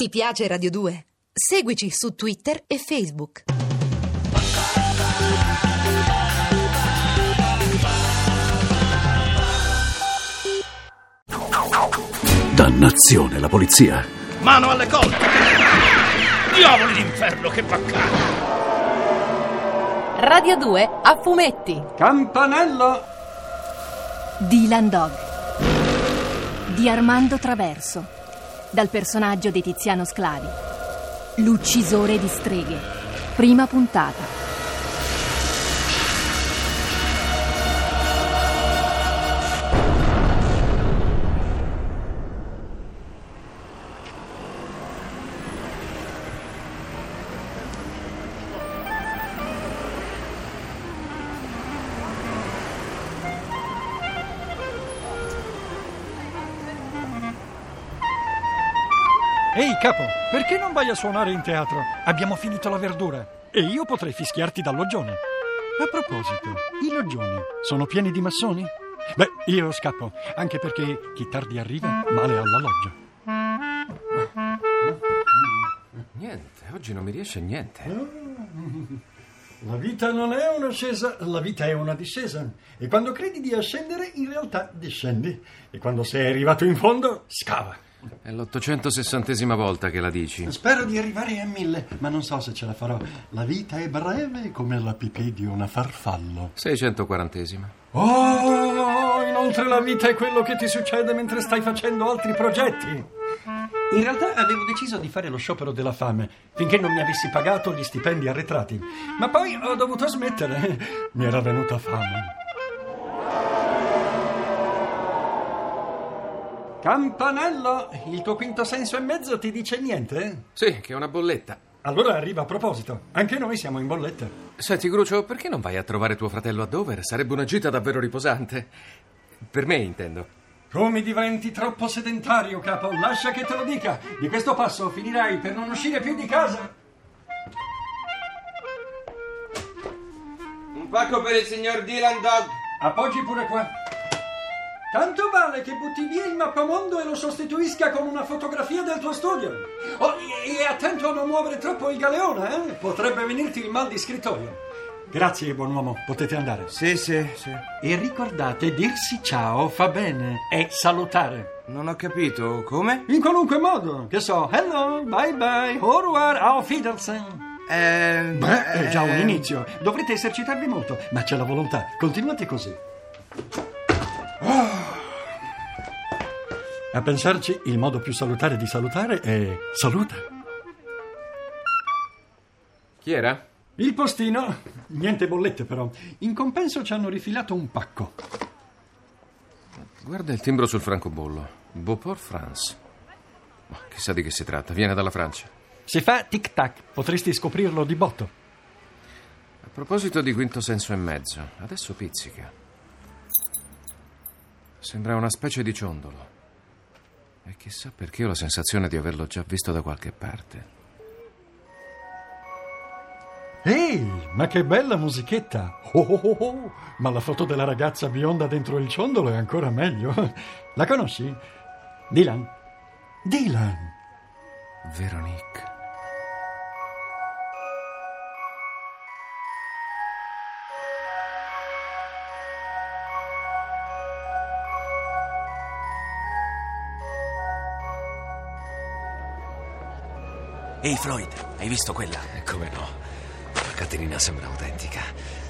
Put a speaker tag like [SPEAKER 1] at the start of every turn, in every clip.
[SPEAKER 1] Ti piace Radio 2? Seguici su Twitter e Facebook.
[SPEAKER 2] Dannazione, la polizia.
[SPEAKER 3] Mano alle colte! Diavoli d'inferno, che baccano!
[SPEAKER 4] Radio 2 a fumetti.
[SPEAKER 5] Campanello!
[SPEAKER 4] Dylan Dog di Armando Traverso dal personaggio di Tiziano Sclavi. L'uccisore di streghe. Prima puntata.
[SPEAKER 5] Ehi capo, perché non vai a suonare in teatro? Abbiamo finito la verdura e io potrei fischiarti dal loggione. A proposito, i loggioni sono pieni di massoni? Beh, io scappo, anche perché chi tardi arriva, male alla loggia.
[SPEAKER 6] Niente, oggi non mi riesce niente.
[SPEAKER 5] La vita non è un'ascesa, la vita è una discesa. E quando credi di ascendere, in realtà discendi. E quando sei arrivato in fondo, scava.
[SPEAKER 6] È l'ottocentosessantesima volta che la dici.
[SPEAKER 5] Spero di arrivare a mille, ma non so se ce la farò. La vita è breve come la pipì di una farfallo.
[SPEAKER 6] 640esima.
[SPEAKER 5] Oh, inoltre la vita è quello che ti succede mentre stai facendo altri progetti. In realtà avevo deciso di fare lo sciopero della fame finché non mi avessi pagato gli stipendi arretrati. Ma poi ho dovuto smettere. Mi era venuta fame. Campanello, il tuo quinto senso e mezzo ti dice niente?
[SPEAKER 6] Sì, che è una bolletta.
[SPEAKER 5] Allora arriva a proposito. Anche noi siamo in bolletta.
[SPEAKER 6] Senti, Grucio, perché non vai a trovare tuo fratello a Dover? Sarebbe una gita davvero riposante. Per me, intendo.
[SPEAKER 5] Come diventi troppo sedentario, capo? Lascia che te lo dica. Di questo passo finirai per non uscire più di casa.
[SPEAKER 7] Un pacco per il signor Dylan Dog.
[SPEAKER 5] Appoggi pure qua. Tanto vale che butti via il mappamondo e lo sostituisca con una fotografia del tuo studio. Oh, e, attento a non muovere troppo il galeone, eh? Potrebbe venirti il mal di scrittoio. Grazie, buon uomo, potete andare.
[SPEAKER 7] Sì, sì, sì.
[SPEAKER 5] E ricordate, dirsi ciao fa bene, è salutare.
[SPEAKER 7] Non ho capito, come?
[SPEAKER 5] In qualunque modo, che so, hello, bye bye, au revoir, auf Wiedersehen.
[SPEAKER 7] Eh,
[SPEAKER 5] Beh, è già un
[SPEAKER 7] eh,
[SPEAKER 5] inizio. Dovrete esercitarvi molto, ma c'è la volontà. Continuate così. A pensarci, il modo più salutare di salutare è saluta.
[SPEAKER 6] Chi era?
[SPEAKER 5] Il postino, niente bollette però. In compenso ci hanno rifilato un pacco.
[SPEAKER 6] Guarda il timbro sul francobollo. Beauport France. Ma chissà di che si tratta. Viene dalla Francia.
[SPEAKER 5] Si fa tic-tac, potresti scoprirlo di botto.
[SPEAKER 6] A proposito di quinto senso e mezzo, adesso pizzica. Sembra una specie di ciondolo. E chissà perché ho la sensazione di averlo già visto da qualche parte.
[SPEAKER 5] Ehi, ma che bella musichetta! Oh, oh, oh, oh. Ma la foto della ragazza bionda dentro il ciondolo è ancora meglio. La conosci? Dylan? Dylan!
[SPEAKER 6] Veronique.
[SPEAKER 8] Ehi Floyd, hai visto quella?
[SPEAKER 9] Come no? La catenina sembra autentica.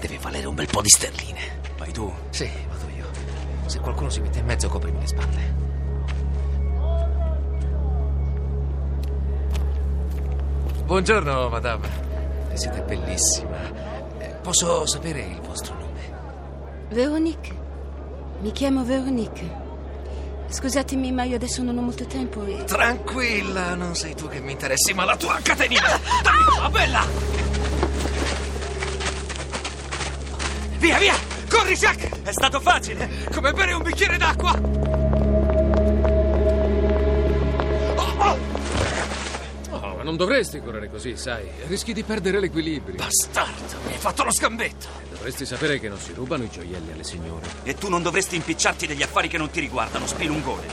[SPEAKER 9] Deve valere un bel po' di sterline.
[SPEAKER 8] Vai tu?
[SPEAKER 9] Sì, vado io. Se qualcuno si mette in mezzo, coprimi le spalle. Buongiorno, madame. Siete bellissima. Eh, Posso sapere il vostro nome?
[SPEAKER 10] Veronique. Mi chiamo Veronique. Scusatemi, ma io adesso non ho molto tempo e...
[SPEAKER 9] Tranquilla, non sei tu che mi interessi, ma la tua catenina! Dammi qua, bella! Via, via! Corri, Jack! È stato facile! Come bere un bicchiere d'acqua! Oh, oh!
[SPEAKER 6] Oh, ma non dovresti correre così, sai. Rischi di perdere l'equilibrio.
[SPEAKER 9] Bastardo, mi hai fatto lo scambetto!
[SPEAKER 6] Dovresti sapere che non si rubano i gioielli alle signore.
[SPEAKER 8] E tu non dovresti impicciarti degli affari che non ti riguardano, spilungone.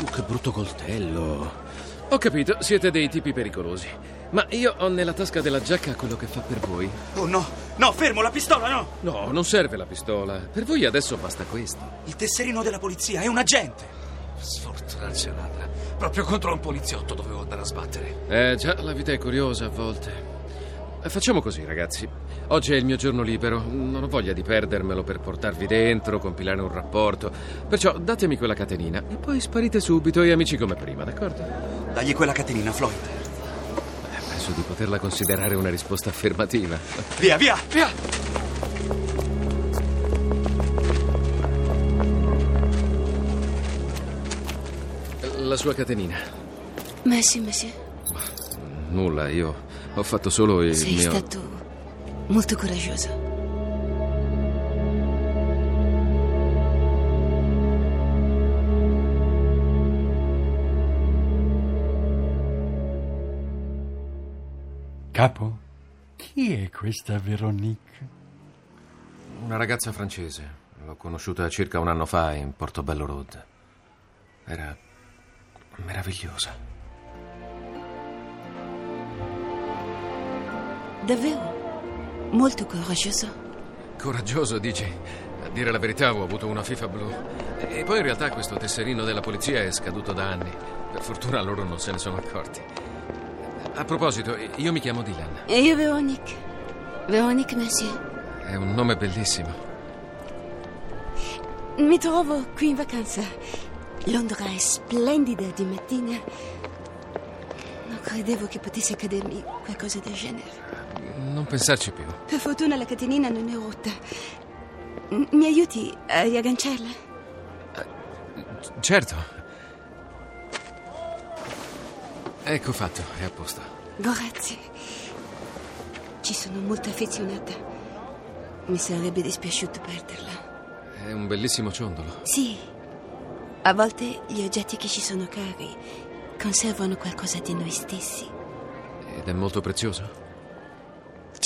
[SPEAKER 6] Uh, che brutto coltello. Ho capito, siete dei tipi pericolosi. Ma io ho nella tasca della giacca quello che fa per voi.
[SPEAKER 8] Oh no, no, fermo, la pistola no!
[SPEAKER 6] No, non serve la pistola. Per voi adesso basta questo.
[SPEAKER 8] Il tesserino della polizia è un agente.
[SPEAKER 9] Sfortuna nazionale. Proprio contro un poliziotto dovevo andare a sbattere.
[SPEAKER 6] Eh già, la vita è curiosa a volte. Facciamo così, ragazzi. Oggi è il mio giorno libero. Non ho voglia di perdermelo per portarvi dentro, compilare un rapporto. Perciò datemi quella catenina e poi sparite subito e amici come prima, d'accordo?
[SPEAKER 8] Dagli quella catenina, Floyd.
[SPEAKER 6] Eh, Penso di poterla considerare una risposta affermativa.
[SPEAKER 8] Via, via!
[SPEAKER 9] Via!
[SPEAKER 6] La sua catenina.
[SPEAKER 10] Merci, monsieur.
[SPEAKER 6] Nulla, io ho fatto solo il
[SPEAKER 10] Sei
[SPEAKER 6] mio...
[SPEAKER 10] stato molto coraggioso.
[SPEAKER 5] Capo, chi è questa Veronique?
[SPEAKER 6] Una ragazza francese. L'ho conosciuta circa un anno fa in Portobello Road. Era meravigliosa.
[SPEAKER 10] Davvero? Molto coraggioso.
[SPEAKER 6] Coraggioso, dici? A dire la verità, ho avuto una FIFA blu. E poi in realtà questo tesserino della polizia è scaduto da anni. Per fortuna loro non se ne sono accorti. A proposito, io mi chiamo Dylan.
[SPEAKER 10] E io Veronique. Veronique, monsieur.
[SPEAKER 6] È un nome bellissimo.
[SPEAKER 10] Mi trovo qui in vacanza. Londra è splendida di mattina. Non credevo che potesse accadermi qualcosa del genere.
[SPEAKER 6] Non pensarci più.
[SPEAKER 10] Per fortuna la catenina non è rotta. Mi aiuti a riagganciarla?
[SPEAKER 6] Certo. Ecco fatto, è a posto.
[SPEAKER 10] Grazie. Ci sono molto affezionata. Mi sarebbe dispiaciuto perderla.
[SPEAKER 6] È un bellissimo ciondolo.
[SPEAKER 10] Sì. A volte gli oggetti che ci sono cari conservano qualcosa di noi stessi.
[SPEAKER 6] Ed è molto prezioso.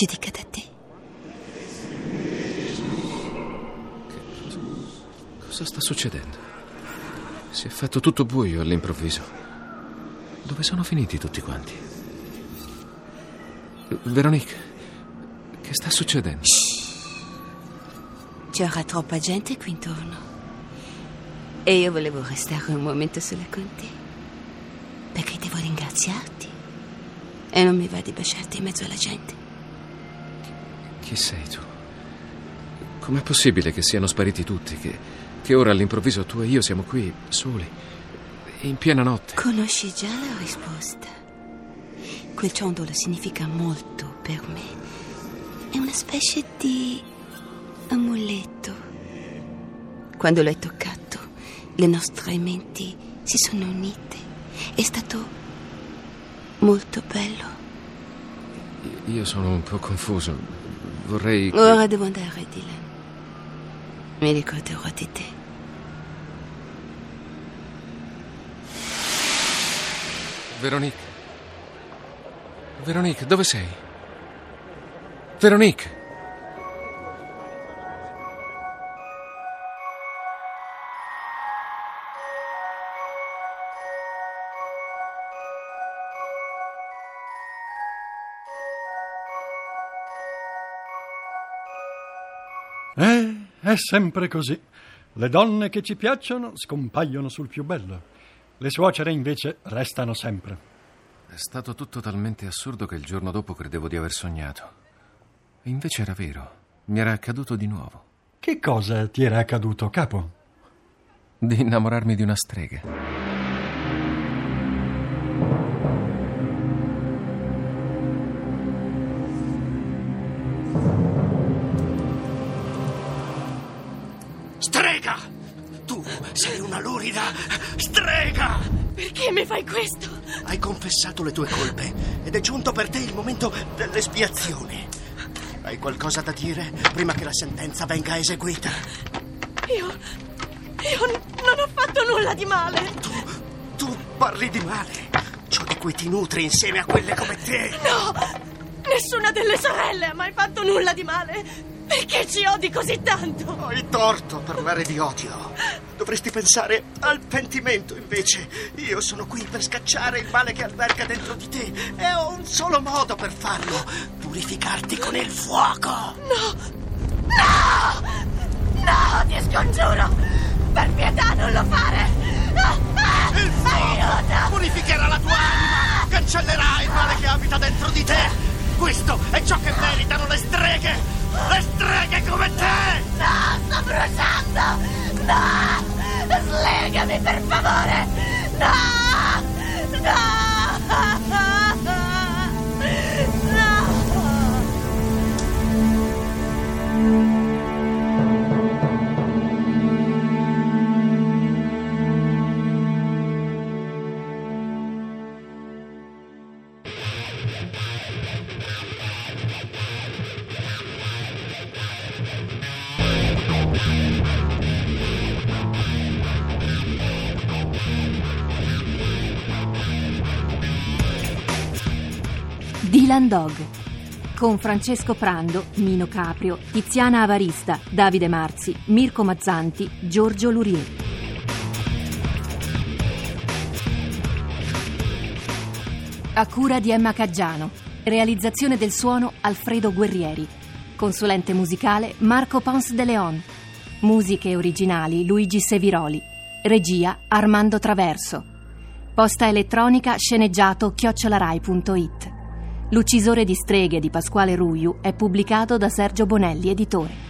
[SPEAKER 10] Ci dica da te.
[SPEAKER 6] Cosa sta succedendo? Si è fatto tutto buio all'improvviso. Dove sono finiti tutti quanti? Veronique, che sta succedendo?
[SPEAKER 10] C'era troppa gente qui intorno. E io volevo restare un momento sola con te. Perché devo ringraziarti. E non mi va di baciarti in mezzo alla gente.
[SPEAKER 6] Chi sei tu? Com'è possibile che siano spariti tutti? Che, che ora all'improvviso tu e io siamo qui, soli, in piena notte?
[SPEAKER 10] Conosci già la risposta. Quel ciondolo significa molto per me. È una specie di amuleto. Quando l'hai toccato, le nostre menti si sono unite. È stato molto bello.
[SPEAKER 6] Io sono un po' confuso. Vorrei.
[SPEAKER 10] Ora devo andare, Dylan. Mi ricorderò di te.
[SPEAKER 6] Veronique. Veronique, dove sei? Veronique!
[SPEAKER 5] È sempre così. Le donne che ci piacciono scompaiono sul più bello. Le suocere invece restano sempre.
[SPEAKER 6] È stato tutto talmente assurdo che il giorno dopo credevo di aver sognato. Invece era vero. Mi era accaduto di nuovo.
[SPEAKER 5] Che cosa ti era accaduto, capo?
[SPEAKER 6] Di innamorarmi di una strega.
[SPEAKER 3] Strega! Tu sei una lurida strega!
[SPEAKER 11] Perché mi fai questo?
[SPEAKER 3] Hai confessato le tue colpe ed è giunto per te il momento dell'espiazione. Hai qualcosa da dire prima che la sentenza venga eseguita?
[SPEAKER 11] Io. Io non ho fatto nulla di male.
[SPEAKER 3] Tu, tu parli di male. Ciò di cui ti nutri insieme a quelle come te.
[SPEAKER 11] No! Nessuna delle sorelle ha mai fatto nulla di male. Perché ci odi così tanto?
[SPEAKER 3] Hai torto a parlare di odio. Dovresti pensare al pentimento, invece. Io sono qui per scacciare il male che alberga dentro di te. E ho un solo modo per farlo: purificarti con il fuoco.
[SPEAKER 11] No! No! No, ti scongiuro! Per pietà non lo fare!
[SPEAKER 3] Il fuoco purificherà la tua anima! Cancellerà il male che abita dentro di te! Questo è ciò che meritano le streghe! Le streghe come te!
[SPEAKER 11] No, sto bruciando! No! Slegami per favore! No!
[SPEAKER 4] Dylan Dog con Francesco Prando, Mino Caprio, Tiziana Avarista, Davide Marzi, Mirko Mazzanti, Giorgio Lurier. A cura di Emma Caggiano. Realizzazione del suono Alfredo Guerrieri. Consulente musicale Marco Pons de Leon. Musiche originali Luigi Seviroli. Regia Armando Traverso. Posta elettronica sceneggiato chiocciolarai.it. L'uccisore di streghe di Pasquale Ruiu è pubblicato da Sergio Bonelli, editore.